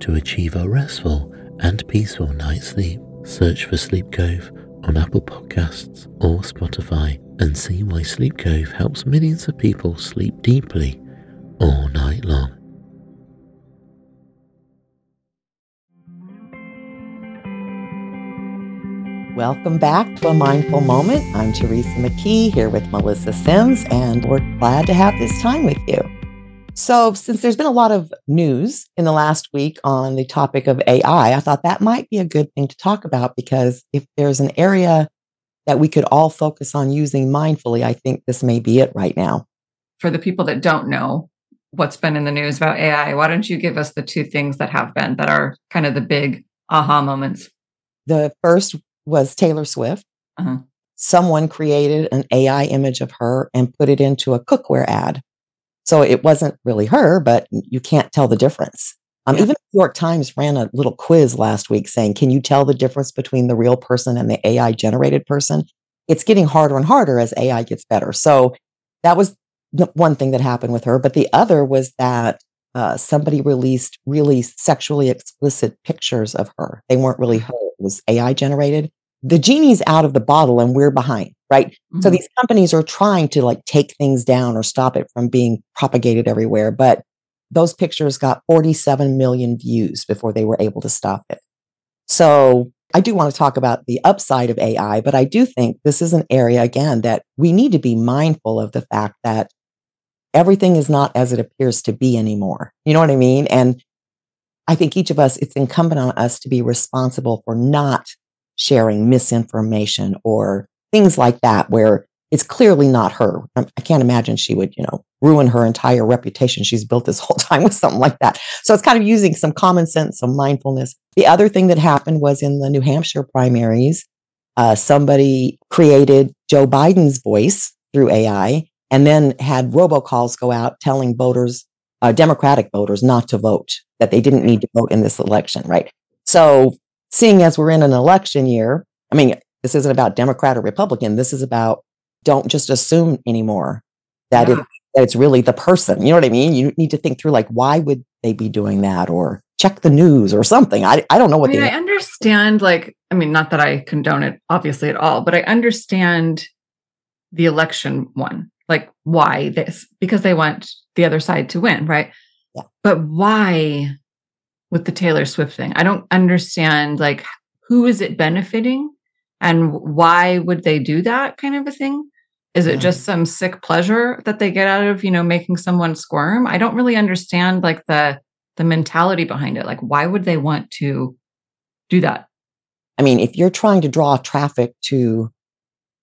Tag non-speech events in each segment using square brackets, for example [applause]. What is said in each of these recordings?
to achieve a restful and peaceful night's sleep. Search for Sleep Cove on Apple Podcasts or Spotify and see why Sleep Cove helps millions of people sleep deeply all night long. Welcome back to a mindful moment. I'm Teresa McKee here with Melissa Sims, and we're glad to have this time with you. So, since there's been a lot of news in the last week on the topic of AI, I thought that might be a good thing to talk about because if there's an area that we could all focus on using mindfully, I think this may be it right now. For the people that don't know what's been in the news about AI, why don't you give us the two things that have been that are kind of the big aha moments? The first was Taylor Swift. Uh-huh. Someone created an AI image of her and put it into a cookware ad. So it wasn't really her, but you can't tell the difference. Um, yeah. Even the New York Times ran a little quiz last week saying, Can you tell the difference between the real person and the AI generated person? It's getting harder and harder as AI gets better. So that was one thing that happened with her. But the other was that uh, somebody released really sexually explicit pictures of her. They weren't really her, it was AI generated. The genie's out of the bottle and we're behind, right? Mm-hmm. So these companies are trying to like take things down or stop it from being propagated everywhere. But those pictures got 47 million views before they were able to stop it. So I do want to talk about the upside of AI, but I do think this is an area, again, that we need to be mindful of the fact that everything is not as it appears to be anymore. You know what I mean? And I think each of us, it's incumbent on us to be responsible for not sharing misinformation or things like that, where it's clearly not her. I can't imagine she would, you know, ruin her entire reputation she's built this [laughs] whole time with something like that. So it's kind of using some common sense, some mindfulness. The other thing that happened was in the New Hampshire primaries, uh, somebody created Joe Biden's voice through AI and then had robocalls go out telling voters, uh, Democratic voters, not to vote, that they didn't need to vote in this election, right? So, seeing as we're in an election year, I mean, this isn't about Democrat or Republican. This is about don't just assume anymore that, yeah. it, that it's really the person. You know what I mean? You need to think through like, why would they be doing that? Or check the news or something. I, I don't know what I mean, I understand, like, I mean, not that I condone it obviously at all, but I understand the election one like why this because they want the other side to win right yeah. but why with the taylor swift thing. I don't understand like who is it benefiting and why would they do that kind of a thing? Is it just some sick pleasure that they get out of you know making someone squirm? I don't really understand like the the mentality behind it. Like why would they want to do that? I mean if you're trying to draw traffic to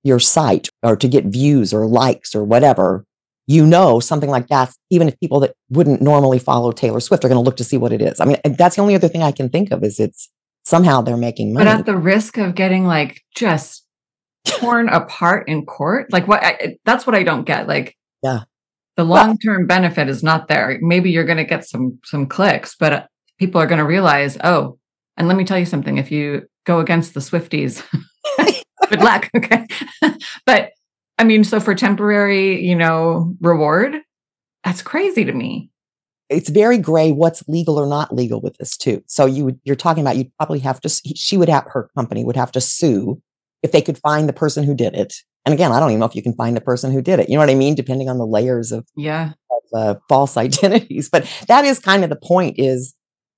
your site or to get views or likes or whatever, you know something like that, even if people that wouldn't normally follow Taylor Swift are going to look to see what it is. I mean, that's the only other thing I can think of is it's somehow they're making money. But at the risk of getting like just [laughs] torn apart in court, like what I, that's what I don't get. Like, yeah, the long term well, benefit is not there. Maybe you're going to get some some clicks, but uh, people are going to realize, oh, and let me tell you something: if you go against the Swifties. [laughs] good luck. Okay. [laughs] but I mean, so for temporary, you know, reward, that's crazy to me. It's very gray what's legal or not legal with this too. So you would, you're talking about you'd probably have to she would have her company would have to sue if they could find the person who did it. And again, I don't even know if you can find the person who did it. You know what I mean? Depending on the layers of yeah of, uh, false [laughs] identities. But that is kind of the point. Is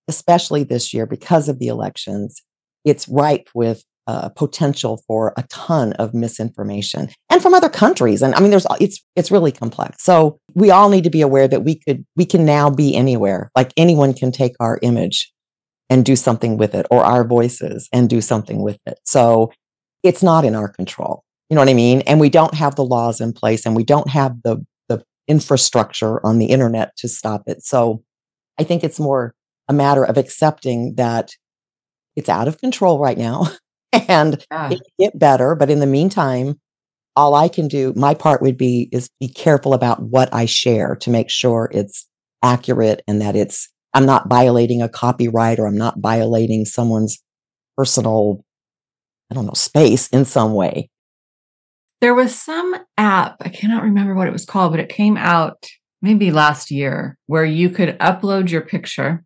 especially this year because of the elections it's ripe with uh, potential for a ton of misinformation and from other countries. And I mean, there's it's it's really complex. So we all need to be aware that we could we can now be anywhere. Like anyone can take our image and do something with it, or our voices and do something with it. So it's not in our control. You know what I mean? And we don't have the laws in place, and we don't have the the infrastructure on the internet to stop it. So I think it's more a matter of accepting that it's out of control right now [laughs] and yeah. it get better. But in the meantime, all I can do, my part would be is be careful about what I share to make sure it's accurate and that it's I'm not violating a copyright or I'm not violating someone's personal, I don't know, space in some way. There was some app, I cannot remember what it was called, but it came out maybe last year where you could upload your picture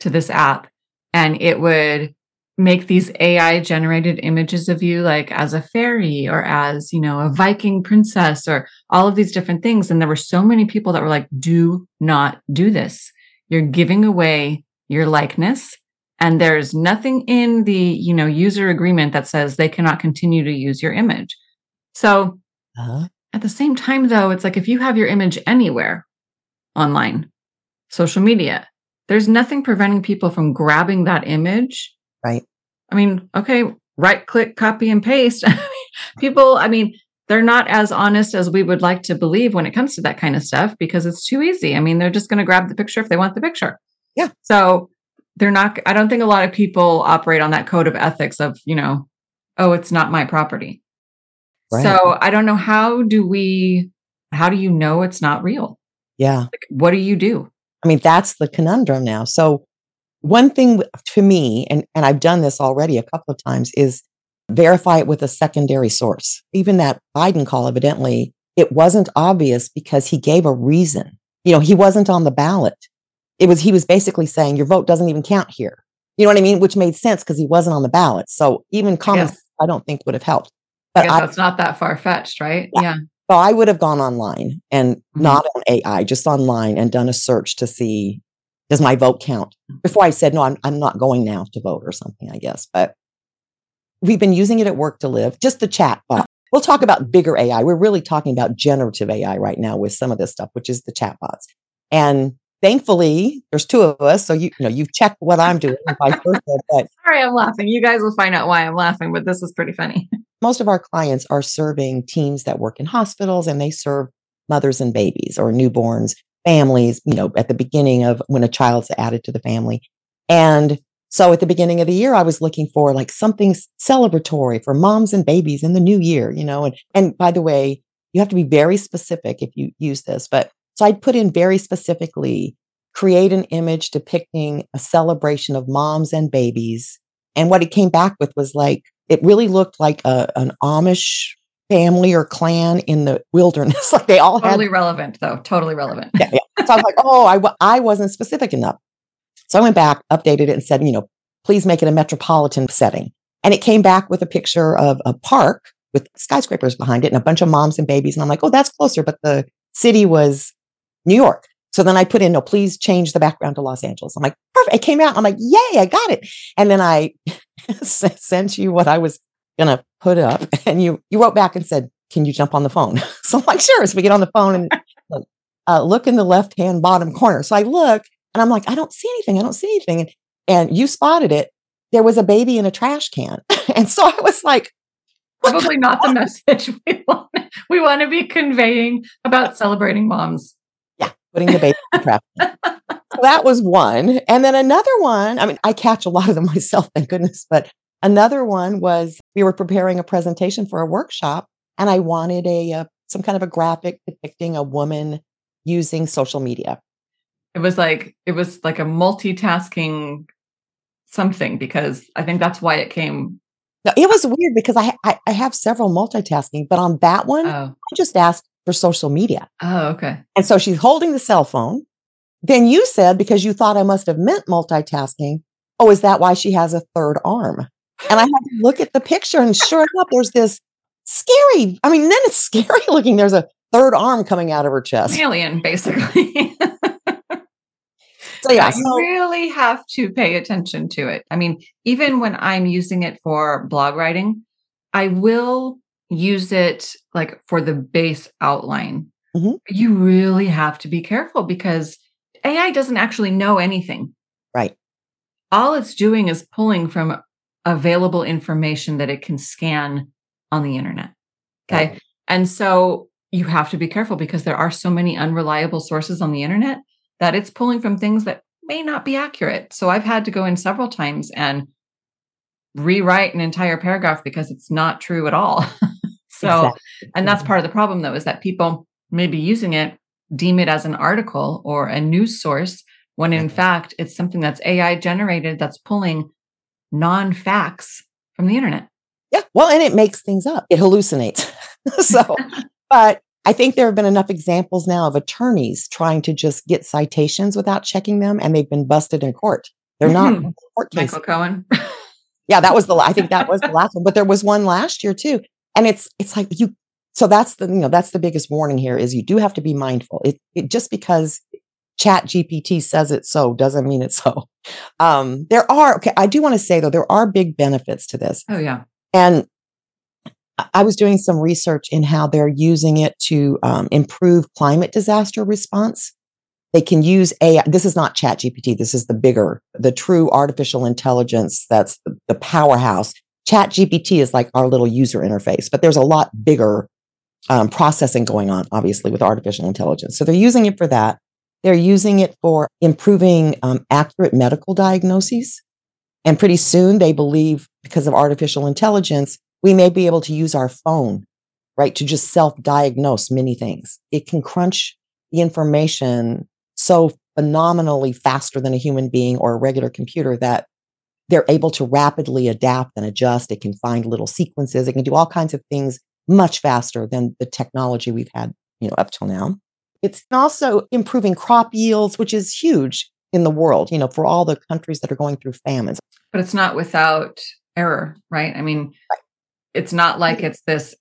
to this app and it would make these AI generated images of you, like as a fairy or as, you know, a Viking princess or all of these different things. And there were so many people that were like, do not do this. You're giving away your likeness. And there's nothing in the, you know, user agreement that says they cannot continue to use your image. So uh-huh. at the same time, though, it's like if you have your image anywhere online, social media, there's nothing preventing people from grabbing that image Right. I mean, okay, right click, copy and paste. [laughs] People, I mean, they're not as honest as we would like to believe when it comes to that kind of stuff because it's too easy. I mean, they're just going to grab the picture if they want the picture. Yeah. So they're not, I don't think a lot of people operate on that code of ethics of, you know, oh, it's not my property. Right. So I don't know. How do we, how do you know it's not real? Yeah. Like, what do you do? I mean, that's the conundrum now. So one thing to me, and, and I've done this already a couple of times, is verify it with a secondary source. Even that Biden call, evidently, it wasn't obvious because he gave a reason. You know, he wasn't on the ballot. It was, he was basically saying, your vote doesn't even count here. You know what I mean? Which made sense because he wasn't on the ballot. So even comments, I, I don't think would have helped. But I, that's not that far fetched, right? Yeah. yeah. So I would have gone online and mm-hmm. not on AI, just online and done a search to see does my vote count? Mm-hmm. Before I said, no, I'm, I'm not going now to vote or something, I guess. But we've been using it at work to live, just the chat bot. Uh-huh. We'll talk about bigger AI. We're really talking about generative AI right now with some of this stuff, which is the chat bots. And thankfully, there's two of us. So you, you know, you've checked what I'm doing vice versa. [laughs] But sorry, I'm laughing. You guys will find out why I'm laughing, but this is pretty funny. Most of our clients are serving teams that work in hospitals and they serve mothers and babies or newborns families, you know, at the beginning of when a child's added to the family. And so at the beginning of the year, I was looking for like something celebratory for moms and babies in the new year, you know, and, and by the way, you have to be very specific if you use this, but so I'd put in very specifically create an image depicting a celebration of moms and babies. And what it came back with was like, it really looked like a, an Amish family or clan in the wilderness. [laughs] like they all totally had, relevant, though. Totally relevant. yeah, yeah. So I was like, oh, I, I wasn't specific enough. So I went back, updated it, and said, you know, please make it a metropolitan setting. And it came back with a picture of a park with skyscrapers behind it and a bunch of moms and babies. And I'm like, oh, that's closer. But the city was New York. So then I put in, no, please change the background to Los Angeles. I'm like, perfect. It came out. I'm like, yay, I got it. And then I [laughs] sent you what I was to put up. [laughs] And you, you wrote back and said, can you jump on the phone? [laughs] so I'm like, sure. So we get on the phone and [laughs] uh, look in the left hand bottom corner. So I look and I'm like, I don't see anything. I don't see anything. And, and you spotted it. There was a baby in a trash can. and so I was like, probably not the message we want. We want to be conveying about celebrating moms. Yeah, putting the baby in the trash. so that was one. And then another one, I mean, I catch a lot of them myself, thank goodness, but Another one was we were preparing a presentation for a workshop and I wanted a, a, some kind of a graphic depicting a woman using social media. It was like it was like a multitasking something because I think that's why it came. No, it was weird because I, I, I have several multitasking, but on that one, oh. I just asked for social media. Oh, okay. And so she's holding the cell phone. Then you said because you thought I must have meant multitasking. Oh, is that why she has a third arm? And I had to look at the picture, and sure enough, there's this scary. I mean, then it's [laughs] scary looking. There's a third arm coming out of her chest. Alien, basically. [laughs] So yeah, you really have to pay attention to it. I mean, even when I'm using it for blog writing, I will use it like for the base outline. Mm-hmm. You really have to be careful because AI doesn't actually know anything. Right. All it's doing is pulling from available information that it can scan on the internet. Okay. Right. And so you have to be careful because there are so many unreliable sources on the internet that it's pulling from things that may not be accurate. So I've had to go in several times and rewrite an entire paragraph because it's not true at all. [laughs] so, exactly. and that's mm-hmm. part of the problem though, is that people may be using it, deem it as an article or a news source, when in fact it's something that's AI generated that's pulling non facts from the internet. Yeah. Well, and it makes things up, it hallucinates. [laughs] so, [laughs] but I think there have been enough examples now of attorneys trying to just get citations without checking them, and they've been busted in court. They're not mm-hmm. court cases. Michael Cohen. [laughs] yeah, that was the. I think that was the last one, but there was one last year too, and it's it's like you. So that's the you know that's the biggest warning here is you do have to be mindful. It, it just because Chat GPT says it so doesn't mean it's so. [laughs] Um, there are okay. I do want to say though there are big benefits to this. Oh yeah, and I was doing some research in how they're using it to um, improve climate disaster response. They can use AI. This is not Chat GPT. This is the bigger, the true artificial intelligence. That's the, the powerhouse. Chat GPT is like our little user interface, but there's a lot bigger um, processing going on, obviously, with artificial intelligence. So they're using it for that. They're using it for improving um, accurate medical diagnoses. And pretty soon they believe because of artificial intelligence, we may be able to use our phone, right, to just self diagnose many things. It can crunch the information so phenomenally faster than a human being or a regular computer that they're able to rapidly adapt and adjust. It can find little sequences. It can do all kinds of things much faster than the technology we've had, you know, up till now. It's also improving crop yields, which is huge in the world, you know, for all the countries that are going through famines. But it's not without error, right? I mean, right. it's not like mm-hmm. it's this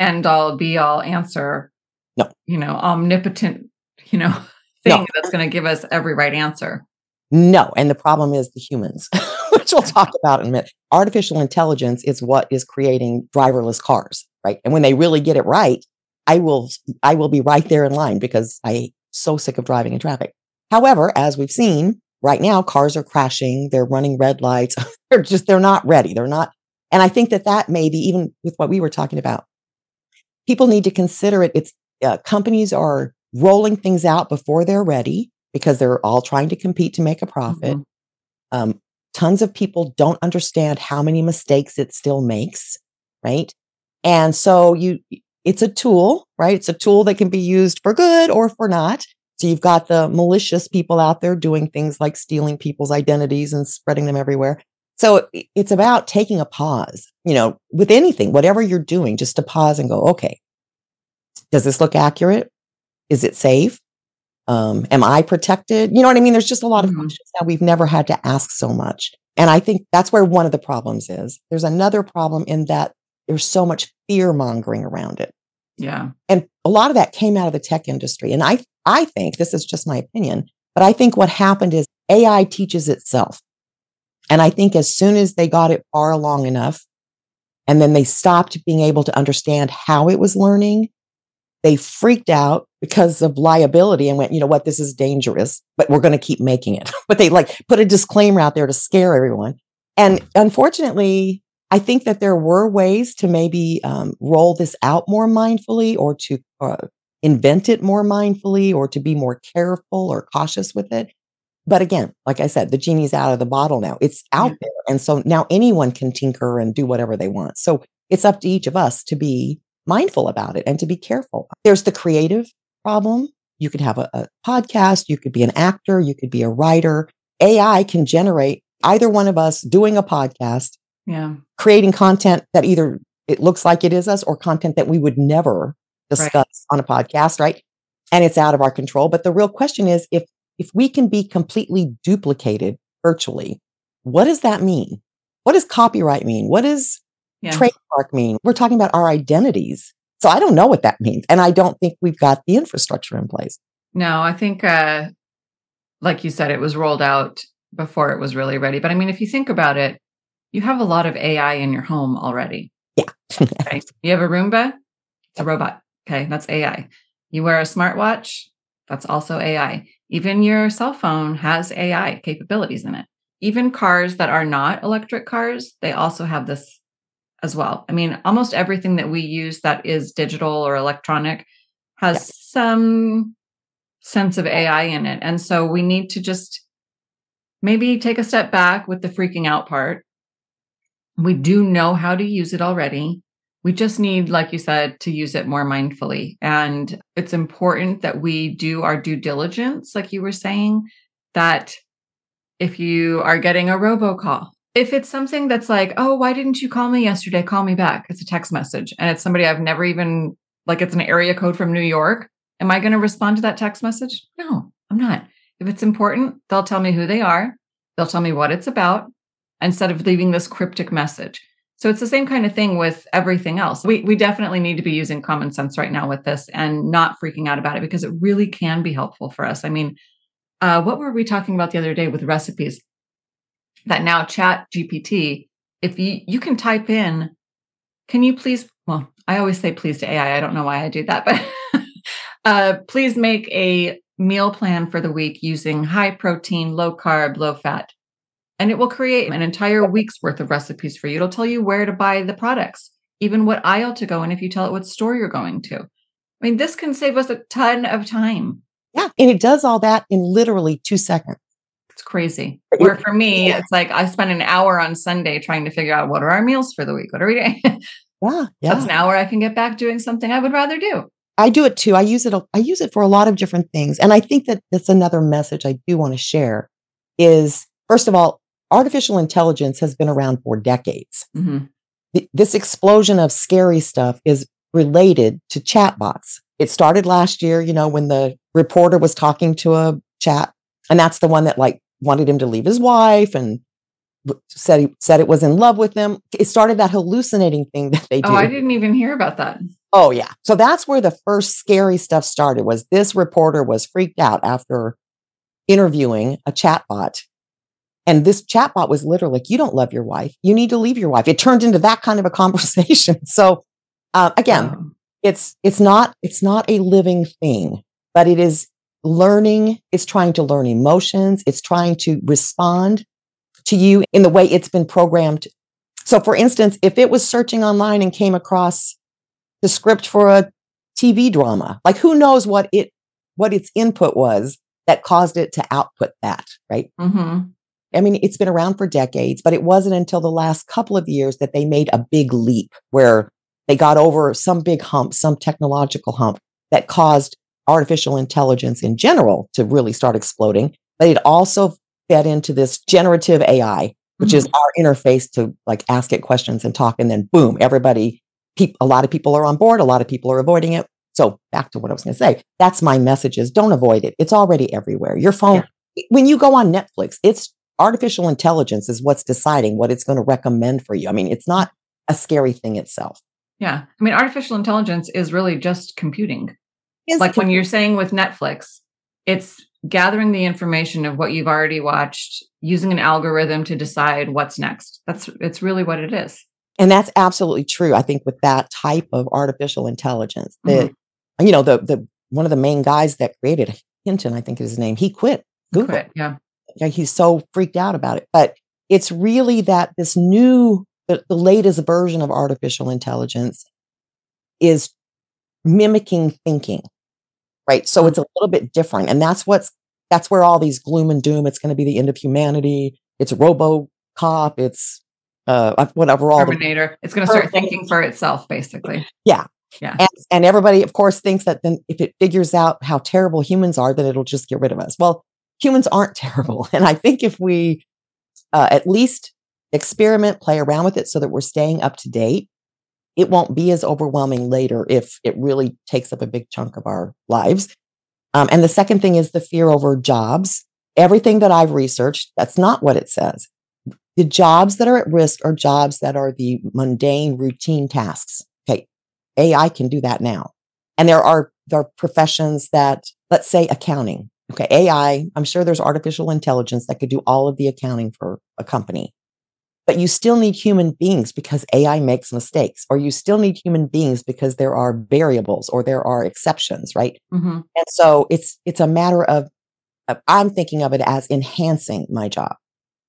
end all be all answer. No. You know, omnipotent, you know, [laughs] thing no. that's going to give us every right answer. No. And the problem is the humans, [laughs] which we'll talk about in a minute. Artificial intelligence is what is creating driverless cars, right? And when they really get it right, I will I will be right there in line because I so sick of driving in traffic. However, as we've seen, right now cars are crashing, they're running red lights. [laughs] they're just they're not ready. They're not and I think that that maybe even with what we were talking about. People need to consider it. It's uh, companies are rolling things out before they're ready because they're all trying to compete to make a profit. Mm-hmm. Um, tons of people don't understand how many mistakes it still makes, right? And so you it's a tool, right? It's a tool that can be used for good or for not. So you've got the malicious people out there doing things like stealing people's identities and spreading them everywhere. So it's about taking a pause, you know, with anything, whatever you're doing, just to pause and go, okay, does this look accurate? Is it safe? Um, am I protected? You know what I mean? There's just a lot of mm-hmm. questions that we've never had to ask so much. And I think that's where one of the problems is. There's another problem in that there's so much fear mongering around it. Yeah. And a lot of that came out of the tech industry. And I, I think this is just my opinion, but I think what happened is AI teaches itself. And I think as soon as they got it far along enough, and then they stopped being able to understand how it was learning, they freaked out because of liability and went, you know what, this is dangerous, but we're going to keep making it. [laughs] but they like put a disclaimer out there to scare everyone. And unfortunately, I think that there were ways to maybe um, roll this out more mindfully or to uh, invent it more mindfully or to be more careful or cautious with it. But again, like I said, the genie's out of the bottle now. It's out yeah. there. And so now anyone can tinker and do whatever they want. So it's up to each of us to be mindful about it and to be careful. There's the creative problem. You could have a, a podcast, you could be an actor, you could be a writer. AI can generate either one of us doing a podcast yeah. Creating content that either it looks like it is us or content that we would never discuss right. on a podcast, right? And it's out of our control. But the real question is if if we can be completely duplicated virtually, what does that mean? What does copyright mean? What does yeah. trademark mean? We're talking about our identities. So I don't know what that means. And I don't think we've got the infrastructure in place. No, I think uh like you said, it was rolled out before it was really ready. But I mean, if you think about it, you have a lot of AI in your home already. Yeah. [laughs] okay. You have a Roomba, it's a robot. Okay. That's AI. You wear a smartwatch, that's also AI. Even your cell phone has AI capabilities in it. Even cars that are not electric cars, they also have this as well. I mean, almost everything that we use that is digital or electronic has yeah. some sense of AI in it. And so we need to just maybe take a step back with the freaking out part. We do know how to use it already. We just need, like you said, to use it more mindfully. And it's important that we do our due diligence, like you were saying, that if you are getting a robocall, if it's something that's like, oh, why didn't you call me yesterday? Call me back. It's a text message and it's somebody I've never even, like, it's an area code from New York. Am I going to respond to that text message? No, I'm not. If it's important, they'll tell me who they are, they'll tell me what it's about instead of leaving this cryptic message. So it's the same kind of thing with everything else. We we definitely need to be using common sense right now with this and not freaking out about it because it really can be helpful for us. I mean, uh, what were we talking about the other day with recipes? That now Chat GPT, if you you can type in, can you please? Well, I always say please to AI. I don't know why I do that, but [laughs] uh, please make a meal plan for the week using high protein, low carb, low fat and it will create an entire week's worth of recipes for you. It'll tell you where to buy the products, even what aisle to go in if you tell it what store you're going to. I mean, this can save us a ton of time. Yeah. And it does all that in literally two seconds. It's crazy. Where for me, yeah. it's like I spend an hour on Sunday trying to figure out what are our meals for the week? What are we doing? [laughs] Yeah. yeah. That's an hour I can get back doing something I would rather do. I do it too. I use it. I use it for a lot of different things. And I think that that's another message I do want to share is first of all, artificial intelligence has been around for decades. Mm-hmm. this explosion of scary stuff is related to chatbots. It started last year, you know, when the reporter was talking to a chat, and that's the one that like wanted him to leave his wife and said he said it was in love with him. It started that hallucinating thing that they do. Oh, I didn't even hear about that. Oh yeah. So that's where the first scary stuff started was this reporter was freaked out after interviewing a chatbot and this chatbot was literally like, you don't love your wife. You need to leave your wife. It turned into that kind of a [laughs] conversation. So uh, again, it's, it's not, it's not a living thing, but it is learning. It's trying to learn emotions. It's trying to respond to you in the way it's been programmed. So for instance, if it was searching online and came across the script for a TV drama, like who knows what it, what its input was that caused it to output that, right? Mm-hmm. I mean, it's been around for decades, but it wasn't until the last couple of years that they made a big leap where they got over some big hump, some technological hump that caused artificial intelligence in general to really start exploding. But it also fed into this generative AI, which mm-hmm. is our interface to like ask it questions and talk. And then boom, everybody, pe- a lot of people are on board. A lot of people are avoiding it. So back to what I was going to say. That's my message is don't avoid it. It's already everywhere. Your phone, yeah. when you go on Netflix, it's artificial intelligence is what's deciding what it's going to recommend for you. I mean, it's not a scary thing itself. Yeah. I mean, artificial intelligence is really just computing. It's like when you're saying with Netflix, it's gathering the information of what you've already watched, using an algorithm to decide what's next. That's it's really what it is. And that's absolutely true. I think with that type of artificial intelligence, that mm-hmm. you know, the the one of the main guys that created Hinton, I think is his name, he quit Google. Quit, yeah he's so freaked out about it. But it's really that this new, the, the latest version of artificial intelligence is mimicking thinking, right? So it's a little bit different. And that's what's, that's where all these gloom and doom, it's going to be the end of humanity. It's Robo Cop. It's uh, whatever. All Terminator. The, it's going to start thinking for itself, basically. Yeah. Yeah. And, and, everybody, of course, thinks that then if it figures out how terrible humans are, then it'll just get rid of us. Well, humans aren't [laughs] terrible. And I think if we uh, at least experiment, play around with it so that we're staying up to date, it won't be as overwhelming later if it really takes up a big chunk of our lives. Um, and the second thing is the fear over jobs. Everything that I've researched, that's not what it says. The jobs that are at risk are jobs that are the mundane, routine tasks. Okay. AI can do that now. And there are, there are professions that, let's say accounting okay, AI, I'm sure there's artificial intelligence that could do all of the accounting for a company. But you still need human beings because AI makes mistakes, or you still need human beings because there are variables or there are exceptions, right? Mm-hmm. And so it's it's a matter of, of, I'm thinking of it as enhancing my job,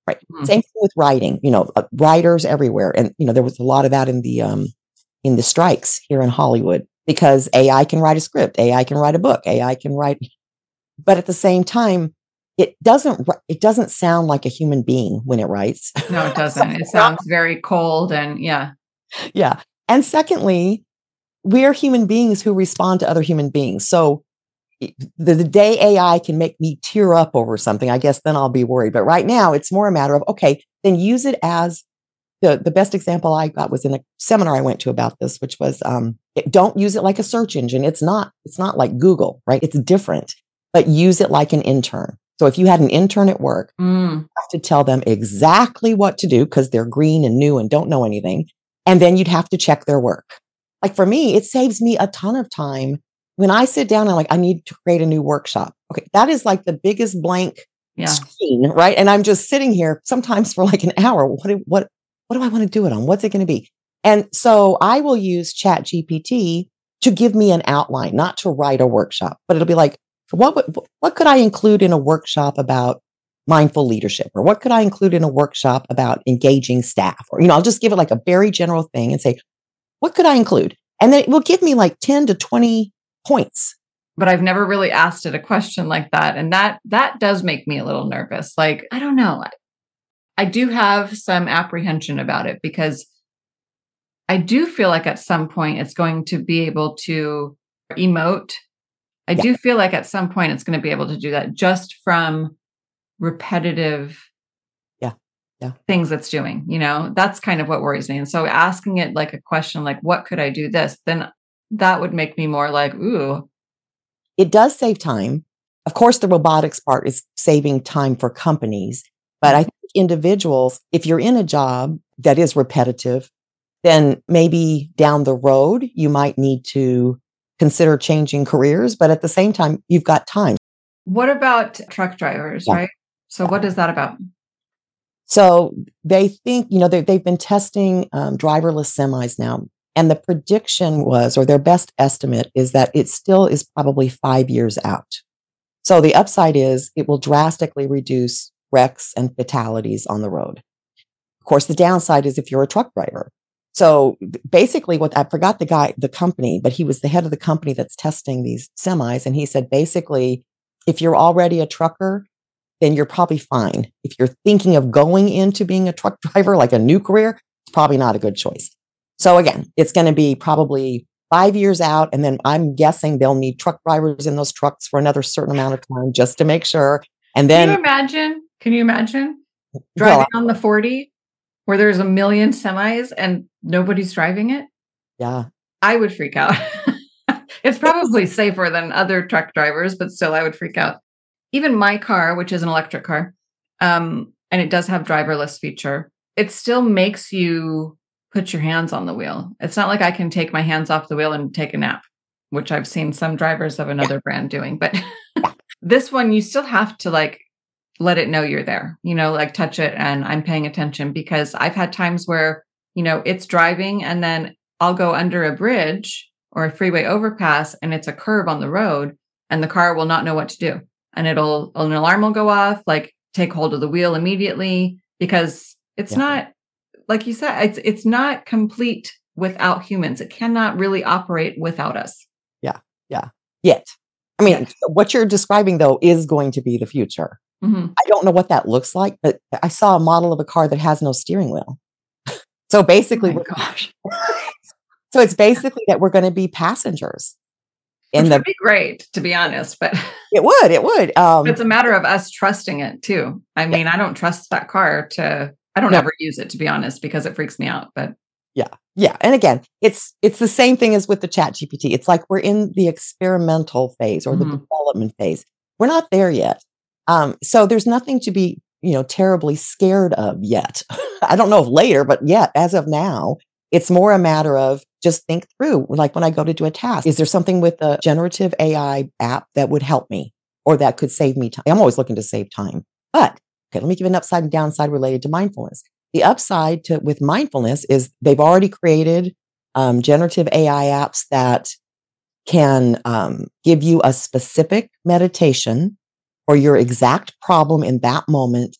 right? Mm-hmm. Same thing with writing. You know, uh, writers everywhere, and you know there was a lot of that in the um in the strikes here in Hollywood because AI can write a script, AI can write a book, AI can write, but at the same time, it doesn't it doesn't sound like a human being when it writes. [laughs] No, it doesn't. it sounds very cold and yeah. Yeah. And secondly, we're human beings who respond to other human beings. So the, the day AI can make me tear up over something, I guess then I'll be worried. But right now, it's more a matter of okay, then use it as the the best example I got was in a seminar I went to about this, which was um, it, don't use it like a search engine. It's not it's not like Google, right? It's different, but use it like an intern. So if you had an intern at work, mm. you have to tell them exactly what to do because they're green and new and don't know anything. And then you'd have to check their work. Like for me, it saves me a ton of time when I sit down and like, I need to create a new workshop. Okay. That is like the biggest blank yeah. screen, right? And I'm just sitting here sometimes for like an hour. What, what, what do I want to do it on? What's it going to be? And so I will use Chat GPT to give me an outline, not to write a workshop, but it'll be like, what would, what could I include in a workshop about mindful leadership? Or what could I include in a workshop about engaging staff? Or you know I'll just give it like a very general thing and say what could I include? And then it will give me like 10 to 20 points. But I've never really asked it a question like that. And that that does make me a little nervous. Like I don't know. I do have some apprehension about it because I do feel like at some point it's going to be able to emote I yeah. do feel like at some point it's going to be able to do that just from repetitive yeah yeah. things it's doing you know? That's kind of what worries me. And so asking it like a question like what could i do this? then that would make me more like ooh. It does save time. Of course the robotics part is saving time for companies but i mm-hmm. think individuals if you're in a job that is repetitive then maybe down the road you might need to consider changing careers, but at the same time, you've got time. What about truck drivers, yeah. right? So, what is that about? So, they think, you know, they've been testing um, driverless semis now. And the prediction was, or their best estimate is that it still is probably five years out. So, the upside is it will drastically reduce wrecks and fatalities on the road. Of course, the downside is if you're a truck driver, so basically, what I forgot the guy, the company, but he was the head of the company that's testing these semis. And he said basically, if you're already a trucker, then you're probably fine. If you're thinking of going into being a truck [laughs] driver, like a new career, it's probably not a good choice. So again, it's going to be probably five years out. And then I'm guessing they'll need truck drivers in those trucks for another certain amount of time just to make sure. And then can you imagine? Can you imagine driving well, on the 40 where there's a million semis and nobody's driving it, yeah, I would freak out. [laughs] it's probably [laughs] safer than other truck drivers, but still, I would freak out. Even my car, which is an electric car, um, and it does have driverless feature, it still makes you put your hands on the wheel. It's not like I can take my hands off the wheel and take a nap, which I've seen some drivers of another yeah. brand doing. But [laughs] this one, you still have to like let it know you're there, you know, like touch it and I'm paying attention because I've had times where, you know, it's driving and then I'll go under a bridge or a freeway overpass and it's a curve on the road and the car will not know what to do. And it'll, an alarm will go off, like take hold of the wheel immediately because it's yeah. not, like you said, it's, it's not complete without humans. It cannot really operate without us. Yeah. Yeah. Yet. I mean, what you're describing though is going to be the future. Mm-hmm. I don't know what that looks like, but I saw a model of a car that has no steering wheel. [laughs] so basically, oh gosh. [laughs] so it's basically that we're going to be passengers. In Which the, would be great, to be honest, but [laughs] it would, it would. Um, it's a matter of us trusting it too. I mean, yeah. I don't trust that car to. I don't no. ever use it to be honest because it freaks me out. But yeah, yeah, and again, it's it's the same thing as with the Chat GPT. It's like we're in the experimental phase or mm-hmm. the development phase. We're not there yet. Um, so there's nothing to be, you know, terribly scared of yet. [laughs] I don't know if later, but yet as of now, it's more a matter of just think through. Like when I go to do a task, is there something with the generative AI app that would help me? or that could save me time. I'm always looking to save time. But okay, let me give an upside and downside related to mindfulness. The upside to with mindfulness is they've already created um, generative AI apps that can um, give you a specific meditation or your exact problem in that moment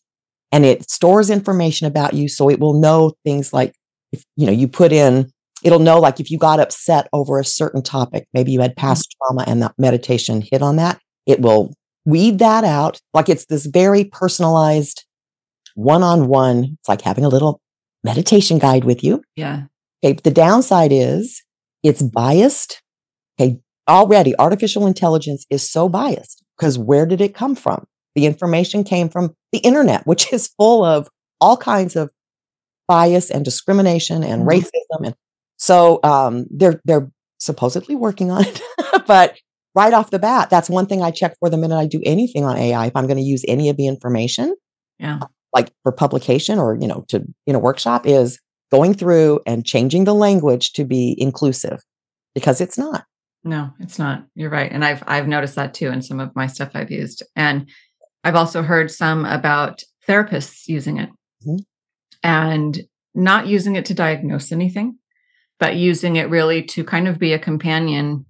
and it stores information about you so it will know things like if you know you put in it'll know like if you got upset over a certain topic maybe you had mm-hmm. past trauma and that meditation hit on that it will weed that out. Like it's this very personalized one-on-one it's like having a little meditation guide with you. Yeah. Okay the downside is it's biased. Okay already artificial intelligence is so biased because where did it come from? The information came from the internet which is full of all kinds of bias and discrimination and mm-hmm. racism and so um, they're they're supposedly working on it [laughs] but right off the bat that's one thing i check for the minute i do anything on ai if i'm going to use any of the information yeah. like for publication or you know to in a workshop is going through and changing the language to be inclusive because it's not no it's not. You're right. And i've i've noticed that too in some of my stuff i've used. And i've also heard some about therapists using it. Mm-hmm. and not using it to diagnose anything but using it really to kind of be a companion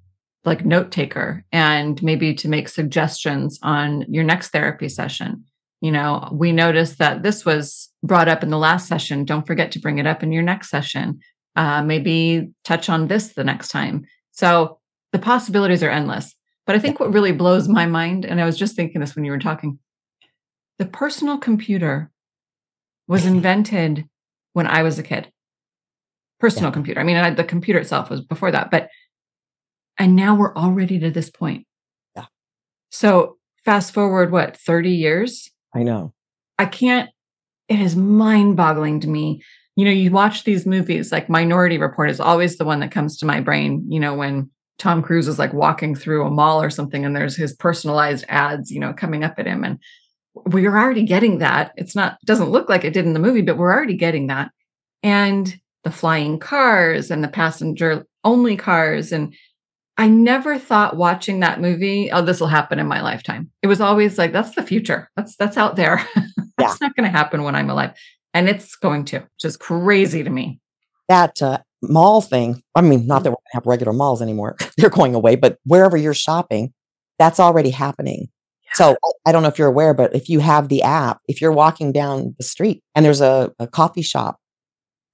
like note taker and maybe to make suggestions on your next therapy session. You know we noticed that this was brought up in the last session. Don't forget to bring it up in your next session. Uh, maybe touch on this the next time. So the possibilities are endless but i think what really blows my mind and i was just thinking this when you were talking the personal computer was [laughs] invented when i was a kid personal yeah. computer i mean I, the computer itself was before that but and now we're already to this point yeah so fast forward what 30 years I know. I can't, it is mind boggling to me. You know, you watch these movies like Minority Report is always the one that comes to my brain, you know, when Tom Cruise is like walking through a mall or something and there's his personalized ads, you know, coming up at him. And we're already getting that. It's not, doesn't look like it did in the movie, but we're already getting that. And the flying cars and the passenger only cars and I never thought watching that movie, oh, this will happen in my lifetime. It was always like, that's the future. That's that's out there. [laughs] that's yeah. not going to happen when I'm alive. And it's going to, which is crazy to me. That uh, mall thing, I mean, not that mm-hmm. we're going to have regular malls anymore. [laughs] They're going away, but wherever you're shopping, that's already happening. Yeah. So I don't know if you're aware, but if you have the app, if you're walking down the street and there's a, a coffee shop,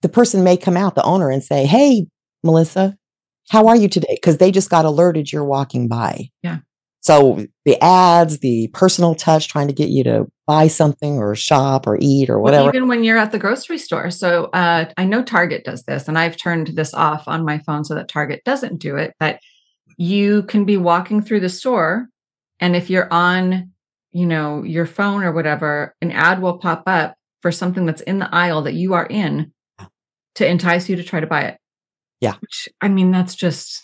the person may come out, the owner, and say, Hey, Melissa, how are you today? Because they just got alerted you're walking by. Yeah. So the ads, the personal touch, trying to get you to buy something or shop or eat or whatever. Well, even when you're at the grocery store. So uh, I know Target does this, and I've turned this off on my phone so that Target doesn't do it. But you can be walking through the store, and if you're on, you know, your phone or whatever, an ad will pop up for something that's in the aisle that you are in to entice you to try to buy it. Yeah. Which, I mean, that's just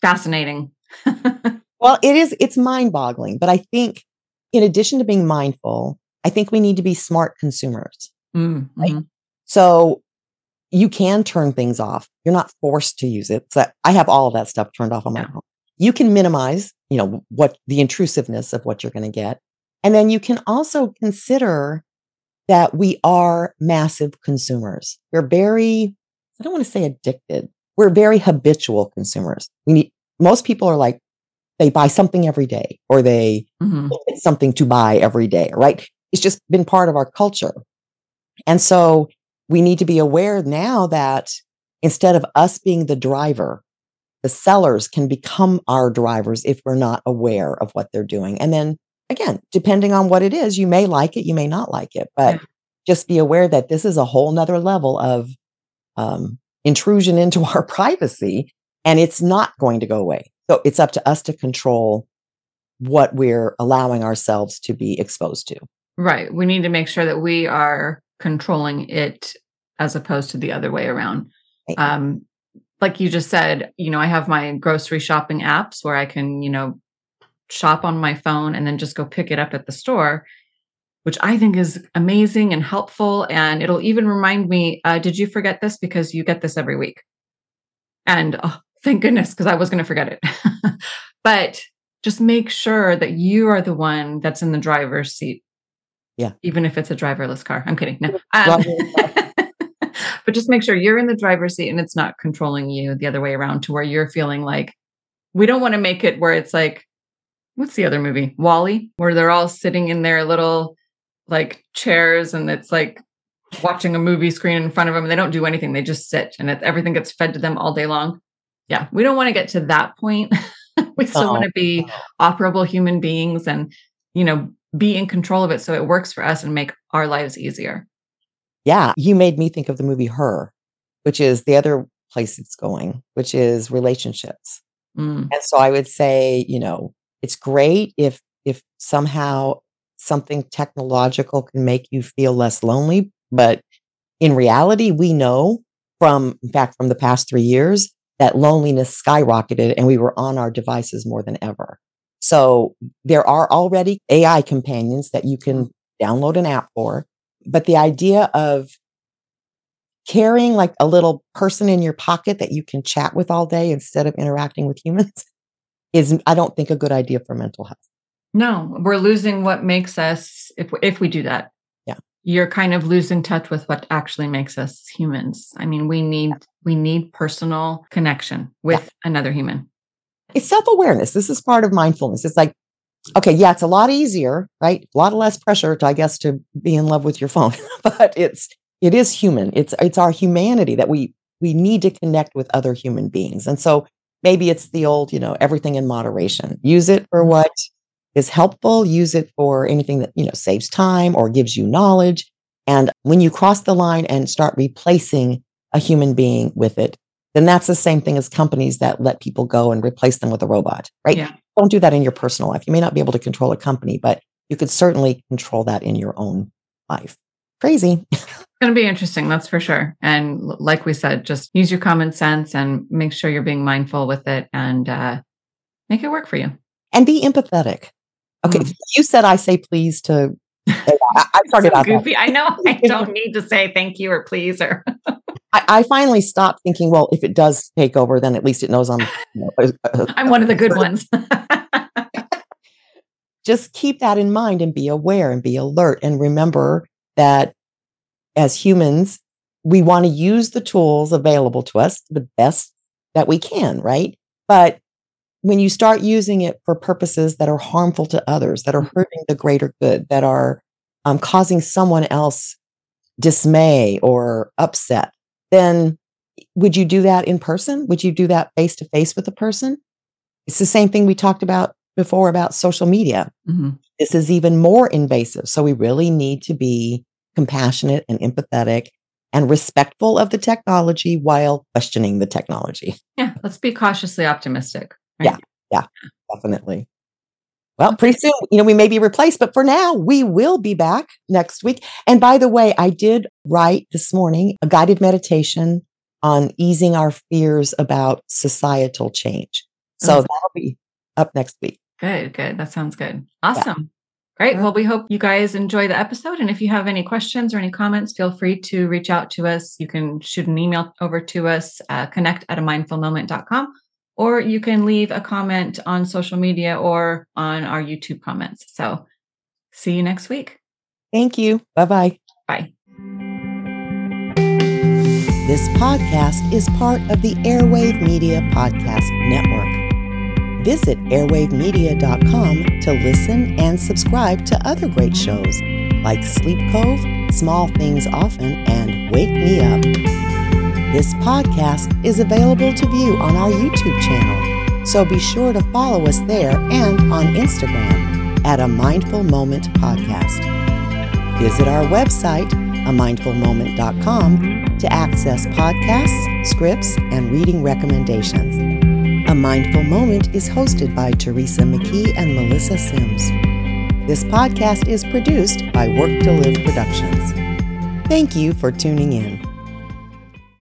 fascinating. [laughs] well, it is, it's mind boggling. But I think in addition to being mindful, I think we need to be smart consumers. Mm-hmm. Right? So you can turn things off. You're not forced to use it. So I have all of that stuff turned off on my yeah. phone. You can minimize, you know, what the intrusiveness of what you're going to get. And then you can also consider that we are massive consumers. We're very I don't want to say addicted. We're very habitual consumers. We need, most people are like, they buy something every day or they mm-hmm. get something to buy every day, right? It's just been part of our culture. And so we need to be aware now that instead of us being the driver, the sellers can become our drivers if we're not aware of what they're doing. And then again, depending on what it is, you may like it, you may not like it, but yeah. just be aware that this is a whole nother level of um, intrusion into [laughs] our privacy and it's not going to go away. So it's up to us to control what we're allowing ourselves to be exposed to. Right. We need to make sure that we are controlling it as opposed to the other way around. Um, like you just said, you know, I have my grocery shopping apps where I can, you know, shop on my phone and then just go pick it up at the store which I think is amazing and helpful. And it'll even remind me, uh, did you forget this? Because you get this every week. And oh, thank goodness, because I was going to forget it. [laughs] but just make sure that you are the one that's in the driver's seat. Yeah. Even if it's a driverless car. I'm kidding. No. [laughs] Um, [laughs] but just make sure you're in the driver's seat and it's not controlling you the other way around to where you're feeling like we don't want to make it where it's like, what's the other movie? WALL-E, where they're all sitting in their little like chairs and it's like watching a movie screen in front of them and they don't do anything. They just sit and everything gets fed to them all day long. Yeah. We don't want to get to that point. [laughs] we still oh. want to be operable human beings and, you know, be in control of it so it works for us and make our lives easier. Yeah. You made me think of the movie Her, which is the other place it's going, which is relationships. Mm. And so I would say, you know, it's great if if somehow something technological can make you feel less lonely, but in reality, we know from in fact from the past 3 years that loneliness skyrocketed and we were on our devices more than ever. So there are already AI companions that you can download an app for. But the idea of carrying like a little person in your pocket that you can chat with all day instead of interacting with humans [laughs] is, I don't think, a good idea for mental health. No, we're losing what makes us, if, if we do that. You're kind of losing touch with what actually makes us humans. I mean, we need, we need personal connection with yeah. another human. It's self awareness. This is part of mindfulness. It's like, okay, yeah, it's a lot easier, right? A lot less pressure to, I guess, to be in love with your phone, [laughs] but it's, it is human. It's, it's our humanity that we, we need to connect with other human beings. And so maybe it's the old, you know, everything in moderation. Use it for mm-hmm. what is helpful. Use it for anything that, you know, saves time or gives you knowledge. And when you cross the line and start replacing a human being with it, then that's the same thing as companies that let people go and replace them with a robot, right? Yeah. Don't do that in your personal life. You may not be able to control a company, but you could certainly control that in your own life. Crazy. it's going to be interesting, that's for sure. And like we said, just use your common sense and make sure you're being mindful with it and uh, make it work for you. And be empathetic. Okay, mm. you said I say please to. I, started so goofy. I know [laughs] I don't need to say thank you or please or. [laughs] I, I, finally stopped thinking, well, if it does take over, then at least it knows I'm. You know, uh, I'm one of the good [laughs] ones. Just keep that in mind and be aware and be alert and remember that as humans, we want to use the tools available to us the best that we can, right? But when you start using it for purposes that are harmful to others, that are mm-hmm. hurting the greater good, that are um, causing someone else dismay or upset, then would you do that in person? Would you do that face to face with a person? It's the same thing we talked about before about social media. Mm-hmm. This is even more invasive. So we really need to be compassionate and empathetic and respectful of the technology while questioning the technology. Yeah, let's be cautiously optimistic. Right? Yeah, yeah, definitely. Well, pretty soon, you know, we may be replaced, but for now, we will be back next week. And by the way, I did write this morning a guided meditation on easing our fears about societal change. So that'll be up next week. Good, good. That sounds good. Awesome. Yeah. Great. Well, we hope you guys enjoy the episode. And if you have any questions or any comments, feel free to reach out to us. You can shoot an email over to us, uh, connect at a mindful mindfulmoment.com or you can leave a comment on social media or on our YouTube comments. So see you next week. Thank you. Bye-bye. Bye. This podcast is part of the Airwave Media Podcast Network. Visit airwavemedia.com to listen and subscribe to other great shows like Sleep Cove, Small Things Often, and Wake Me Up. This podcast is available to view on our YouTube channel, so be sure to follow us there and on Instagram at A Mindful Moment Podcast. Visit our website, amindfulmoment.com, to access podcasts, scripts, and reading recommendations. A Mindful Moment is hosted by Teresa McKee and Melissa Sims. This podcast is produced by Work to Live Productions. Thank you for tuning in.